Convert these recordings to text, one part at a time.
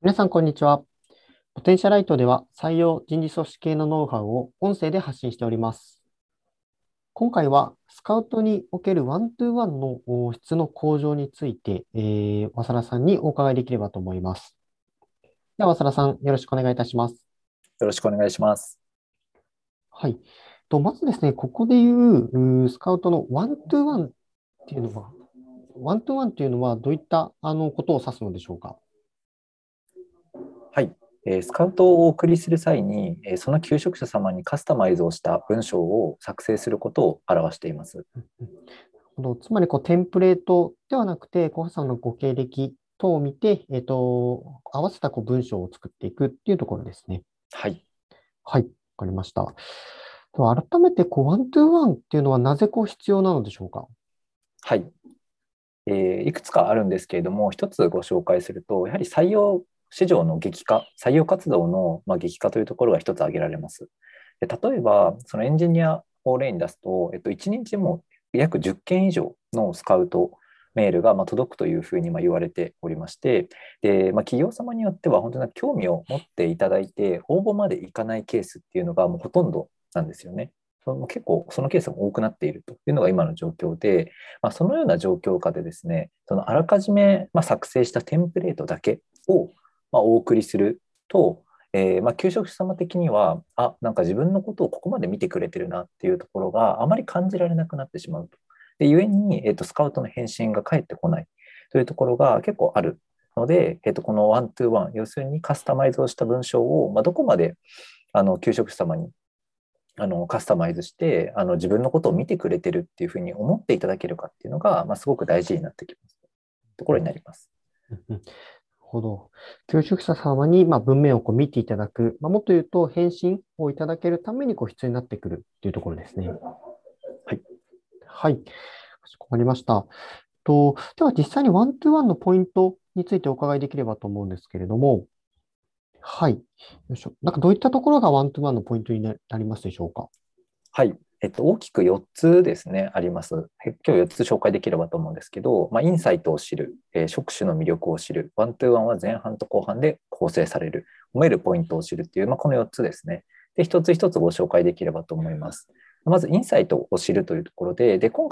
皆さん、こんにちは。ポテンシャライトでは採用人事組織系のノウハウを音声で発信しております。今回はスカウトにおける one to one のお質の向上について、えー、和田さんにお伺いできればと思います。では、和田さん、よろしくお願いいたします。よろしくお願いします。はい。とまずですね、ここでいうスカウトの one to one っていうのは、one to one っていうのはどういったあのことを指すのでしょうか？はい。えースカウトをお送りする際に、えーその求職者様にカスタマイズをした文章を作成することを表しています。つまりこうテンプレートではなくて、候補者さんのご経歴等を見て、えっと、合わせたこう文章を作っていくっていうところですね。はい。はい、わかりました。では改めて、こう、 one to one っていうのはなぜこう必要なのでしょうか？はい。えーいくつかあるんですけれども、一つご紹介すると、やはり採用市場の激化、採用活動の、まあ、激化というところが一つ挙げられます。で例えば、そのエンジニアを例に出すと、えっと、1日も約10件以上のスカウトメールがま届くというふうにま言われておりまして、でまあ、企業様によっては本当に興味を持っていただいて、応募までいかないケースっていうのがもうほとんどなんですよね。その結構そのケースが多くなっているというのが今の状況で、まあ、そのような状況下でですね、そのあらかじめま作成したテンプレートだけをまあお送りすると、えーまあ求職者様的には、あなんか自分のことをここまで見てくれてるなっていうところがあまり感じられなくなってしまうと。で故に、えーと、スカウトの返信が返ってこないというところが結構あるので、えーと、このワントゥーワン、要するにカスタマイズをした文章を、まあ、どこまであの求職者様にあのカスタマイズしてあの自分のことを見てくれてるっていうふうに思っていただけるかっていうのが、まあ、すごく大事になってきますところになります。ほど。求職者様にまあ文面をこう見ていただく、まあ、もっと言うと返信をいただけるためにこう必要になってくるっていうところですね。はい。はい。かしこまりました。と、では実際にワントゥーワンのポイントについてお伺いできればと思うんですけれども、はい。よいしょ。なんかどういったところが one to one のポイントになりますでしょうか？はい。えっと、大きく4つですね、あります。今日4つ紹介できればと思うんですけど、まあ、インサイトを知る、えー職種の魅力を知る、 one to one は前半と後半で構成される、褒めるポイントを知るっていう、まあ、この4つですね。で、一つ一つご紹介できればと思います。まず、インサイトを知るというところで、で、今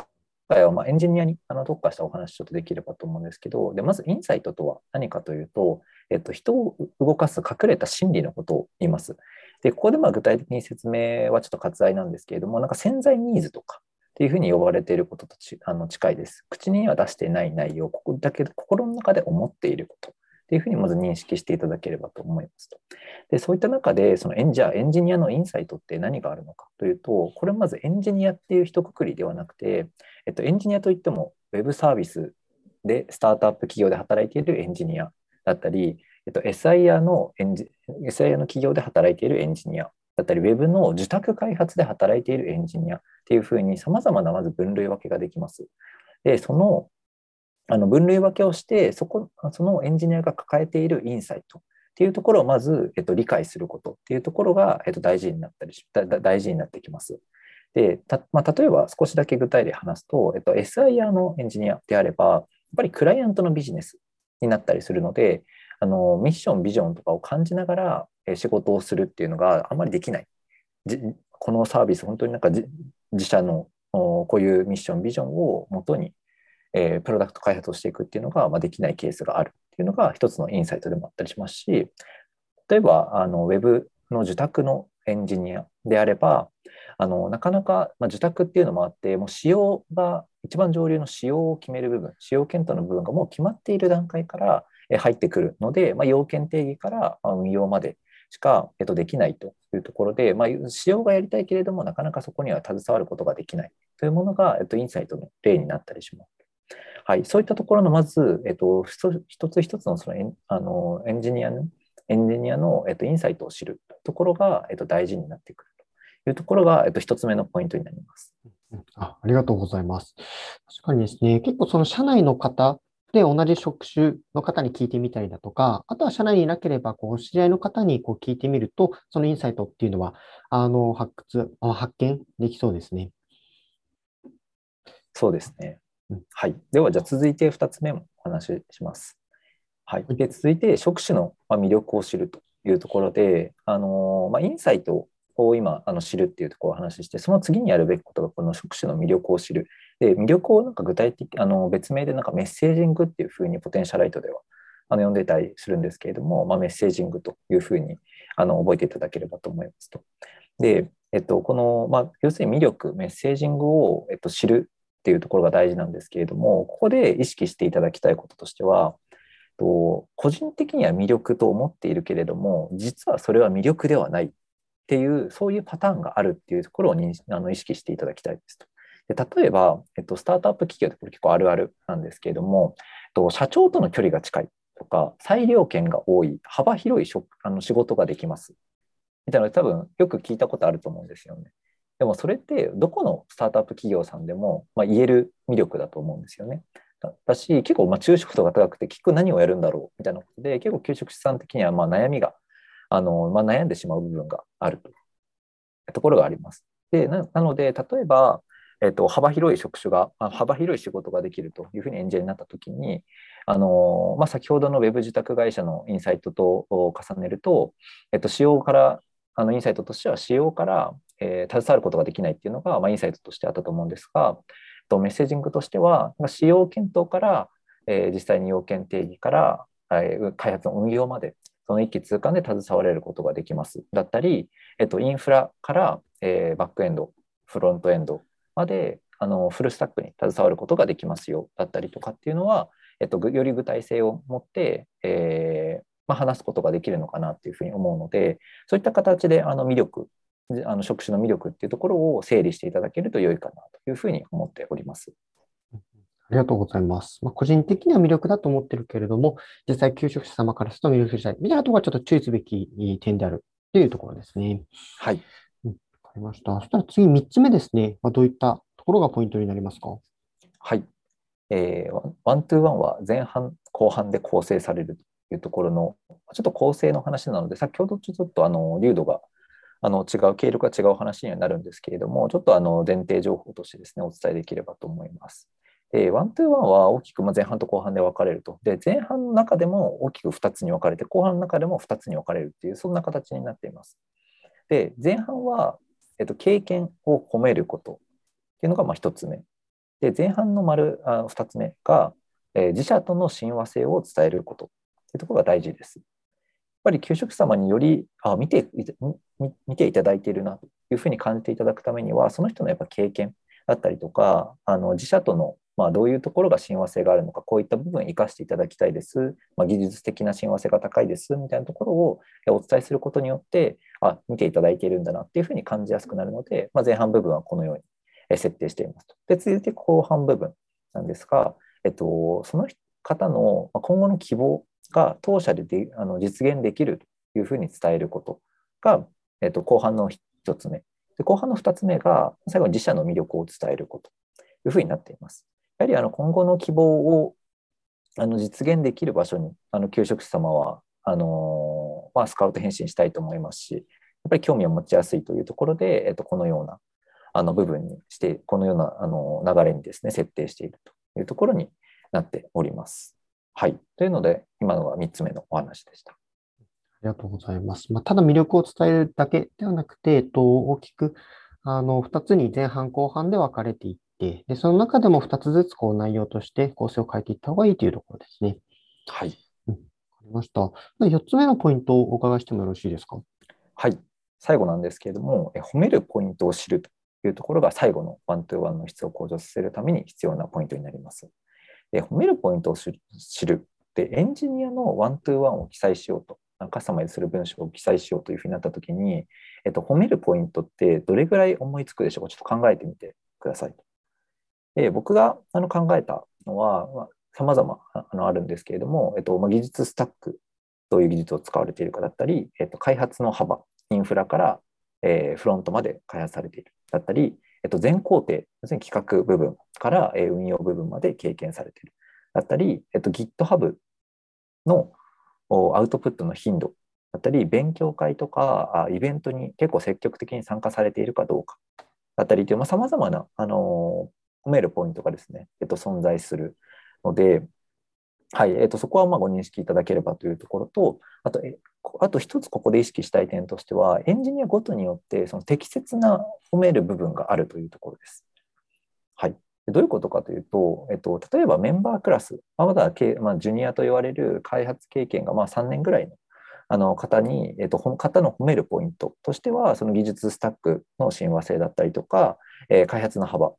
回はまエンジニアにあの特化したお話ちょっとできればと思うんですけど、で、まずインサイトとは何かというと、えっと、人を動かす隠れた心理のことを言います。で、ここでまあ具体的に説明はちょっと割愛なんですけれども、なんか潜在ニーズとかっていうふうに呼ばれていることとちあの近いです。口には出してない内容、ここだけ心の中で思っていることっていうふうにまず認識していただければと思いますと。で、そういった中で、そのエンジ、エンジニアのインサイトって何があるのかというと、これまずエンジニアっていう一括りではなくて、えっと、エンジニアといっても、ウェブサービスでスタートアップ企業で働いているエンジニアだったり、えっと、SIR のエンジ SIR の企業で働いているエンジニアだったり、ウェブの受託開発で働いているエンジニアっていうふうに、さまざまなまず分類分けができます。で、そのあの分類分けをして、そこそのエンジニアが抱えているインサイトっていうところをまず、えっと、理解することっていうところが、えっと、大事になったりし大事になってきます。で、まあ、例えば少しだけ具体で話すと、えっと、SIR のエンジニアであれば、やっぱりクライアントのビジネスになったりするので、あのミッション、ビジョンとかを感じながら仕事をするっていうのがあんまりできない。このサービス、本当になんか自社のこういうミッション、ビジョンをもとに、えープロダクト開発をしていくっていうのが、まあ、できないケースがあるっていうのが一つのインサイトでもあったりしますし、例えばあのウェブの受託のエンジニアであれば、あのなかなか、まあ、受託っていうのもあって、もう仕様が、一番上流の仕様を決める部分、仕様検討の部分がもう決まっている段階から入ってくるので、まあ、要件定義から運用までしか、えっと、できないというところで、まあ、仕様がやりたいけれども、なかなかそこには携わることができないというものが、えっと、インサイトの例になったりします。はい、そういったところのまず、えっと、一つ一つのそのエンあのエンジニアのエンジニアの、えっと、インサイトを知るところが、えっと、大事になってくるというところが、えっと、一つ目のポイントになります。あ、ありがとうございます。確かにですね、結構その社内の方で同じ職種の方に聞いてみたりだとか、あとは社内にいなければ、こう、知り合いの方にこう聞いてみると、そのインサイトっていうのは、あの、発掘、あ発見できそうですね。そうですねうん。はい。では、じゃあ続いて2つ目もお話しします。はい、で続いて職種の魅力を知るというところで、あのまあ、インサイトを今あの知るっていうところを話してその次にやるべきことがこの職種の魅力を知るで魅力をなんか具体的あの別名でなんかメッセージングっていうふうにポテンシャライトではあの呼んでたりするんですけれども、まあ、メッセージングというふうにあの覚えていただければと思いますと。で、えっと、この、まあ、要するに魅力メッセージングを、えっと、知るっていうところが大事なんですけれどもここで意識していただきたいこととしてはと個人的には魅力と思っているけれども実はそれは魅力ではないていうそういうパターンがあるっていうところをにあの意識していただきたいですと。で例えば、えっと、スタートアップ企業ってこれ結構あるあるなんですけれども、えっと、社長との距離が近いとか裁量権が多い幅広い職あの仕事ができますみたいなの多分よく聞いたことあると思うんですよね。でもそれってどこのスタートアップ企業さんでも、まあ、言える魅力だと思うんですよね。だし結構まあ昼食度が高くて結局何をやるんだろうみたいなことで結構給食士さん的にはまあ悩みがあの、まあ、悩んでしまう部分があるというところがあります。でなので例えば、えっと、幅広い職種が幅広い仕事ができるというふうに演者になった時にあの、まあ、先ほどのウェブ受託会社のインサイトと重ねると、えっと、仕様からあのインサイトとしては仕様から、えー、携わることができないっていうのが、まあ、インサイトとしてあったと思うんですが、えっとメッセージングとしては、使用検討から、えー、実際に要件定義から、えー、開発の運用まで、その一気通貫で携われることができます。だったり、えっと、インフラから、えー、バックエンド、フロントエンドまであのフルスタックに携わることができますよだったりとかっていうのは、えっと、より具体性を持って、えーまあ、話すことができるのかなっていうふうに思うのでそういった形であの魅力あの職種の魅力っていうところを整理していただけると良いかなというふうに思っております。ありがとうございます。まあ、個人的には魅力だと思ってるけれども、実際、給食者様からすると魅力したいみたいなところはちょっと注意すべき点であるというところですね。はい。わ、かりました。そしたら次、3つ目ですね。まあ、どういったところがポイントになりますか？はい。えー、 one to one は前半、後半で構成されるというところの、ちょっと構成の話なので、先ほどちょっとあの、粒度があの違う、毛色が違う話にはなるんですけれども、ちょっとあの前提情報としてですね、お伝えできればと思います。で、 one to one は大きく前半と後半で分かれると。で、前半の中でも大きく2つに分かれて、後半の中でも2つに分かれるっていう、そんな形になっています。で、前半は、えっと、経験を褒めることっていうのがま1つ目。で、前半の丸あ2つ目が、えー、自社との親和性を伝えることっていうところが大事です。やっぱり給食様によりあ見て見ていただいているなというふうに感じていただくためにはその人のやっぱ経験だったりとかあの自社とのまあ、どういうところが親和性があるのか、こういった部分を生かしていただきたいです、まあ、技術的な親和性が高いですみたいなところをお伝えすることによって、あ見ていただいているんだなっていうふうに感じやすくなるので、まあ、前半部分はこのように設定していますと。で、続いて後半部分なんですが、えっと、その方の今後の希望が当社でであの実現できるというふうに伝えることが、えっと、後半の1つ目で。後半の2つ目が、最後に自社の魅力を伝えることというふうになっています。やはりあの今後の希望をあの実現できる場所に、あの給食士様はあのまあ、スカウト返信したいと思いますし、やっぱり興味を持ちやすいというところで、えっと、このようなあの部分にして、このようなあの流れにですね、設定しているというところになっております。はい。というので、今のは3つ目のお話でした。ありがとうございます。まあ、ただ魅力を伝えるだけではなくて、えっと、大きくあの2つに前半後半で分かれていって、でその中でも2つずつこう内容として構成を変えていった方がいいというところですね。はい。うん、分かりました。4つ目のポイントをお伺いしてもよろしいですか？はい。最後なんですけれども、え褒めるポイントを知るというところが最後の one to one の質を向上させるために必要なポイントになります。で褒めるポイントを知るでエンジニアの one to one を記載しようとカスタマイズする文章を記載しようというふうになったときに、えっと、褒めるポイントってどれぐらい思いつくでしょうか？ちょっと考えてみてくださいで僕があの考えたのは、まあ、様々あのあるんですけれども、えっとまあ、技術スタック、どういう技術を使われているかだったり、えっと、開発の幅、インフラから、えー、フロントまで開発されているだったり、えっと、全工程、要するに企画部分から、えー、運用部分まで経験されている。だったり、えっと、GitHub のアウトプットの頻度だったり、勉強会とかイベントに結構積極的に参加されているかどうかだったりという、さまざ、まな、あの褒めるポイントがですね、えっと、存在するので、はい、えー、とそこはまご認識いただければというところと、あと、えあと一つここで意識したい点としては、エンジニアごとによってその適切な褒める部分があるというところです。はい。どういうことかというと、えっと、例えばメンバークラス、まだ、まあ、ジュニアと言われる開発経験がまあ3年ぐらいのあの方に、えっと、方の褒めるポイントとしては、その技術スタックの親和性だったりとか、えー、開発の幅、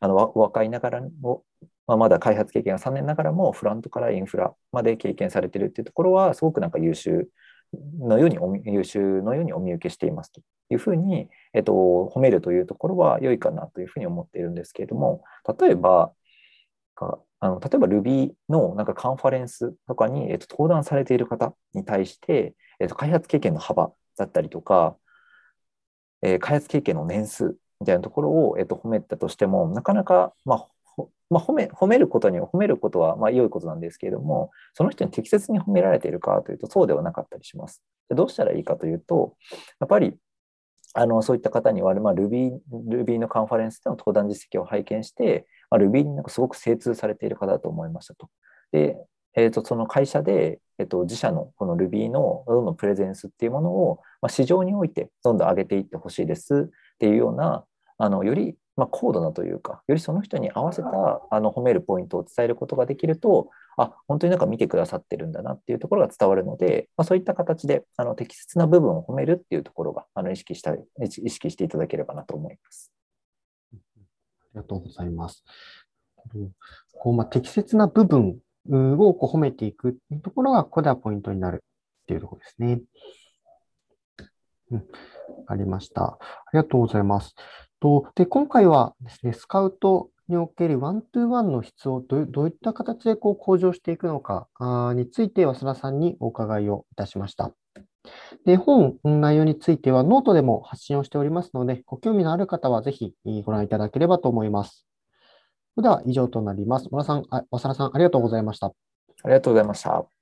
あの若いながらも、まあ、まだ開発経験が3年ながらも、フラントからインフラまで経験されてるっていうところは、すごくなんか優秀のように優秀のようにお見受けしていますというふうに、えっと、褒めるというところは良いかなというふうに思っているんですけれども、例えば、あの例えば Ruby のなんかカンファレンスとかに、えっと、登壇されている方に対して、えっと、開発経験の幅だったりとか、えー、開発経験の年数みたいなところを、えっと、褒めたとしても、なかなか、まあ、まあ、褒め褒めることに褒めることはまあ良いことなんですけれども、その人に適切に褒められているかというと、そうではなかったりします。でどうしたらいいかというと、やっぱりあのそういった方には、まあ、Ruby, Ruby のカンファレンスでの登壇実績を拝見して、まあ、Ruby になんかすごく精通されている方だと思いましたと。で、えー、とその会社で、えー、と自社のこの Ruby のどんどんプレゼンスっていうものを、まあ、市場においてどんどん上げていってほしいですっていうような、あのよりまあ、高度なというか、よりその人に合わせたあの褒めるポイントを伝えることができると、あ、本当になんか見てくださってるんだなっていうところが伝わるので、まあ、そういった形であの適切な部分を褒めるっていうところがあの意識した意識していただければなと思います。ありがとうございます。こうまあ、適切な部分をこう褒めていくところが、ここではポイントになるっていうところですね。うん、ありました。ありがとうございます。と、で、今回はですね、スカウトにおける one to one の質をどういった形でこう向上していくのかについて、早稲田さんにお伺いをいたしました。で、本内容についてはノートでも発信をしておりますので、ご興味のある方はぜひご覧いただければと思います。それでは以上となります。村さん、和田さん、ありがとうございました。ありがとうございました。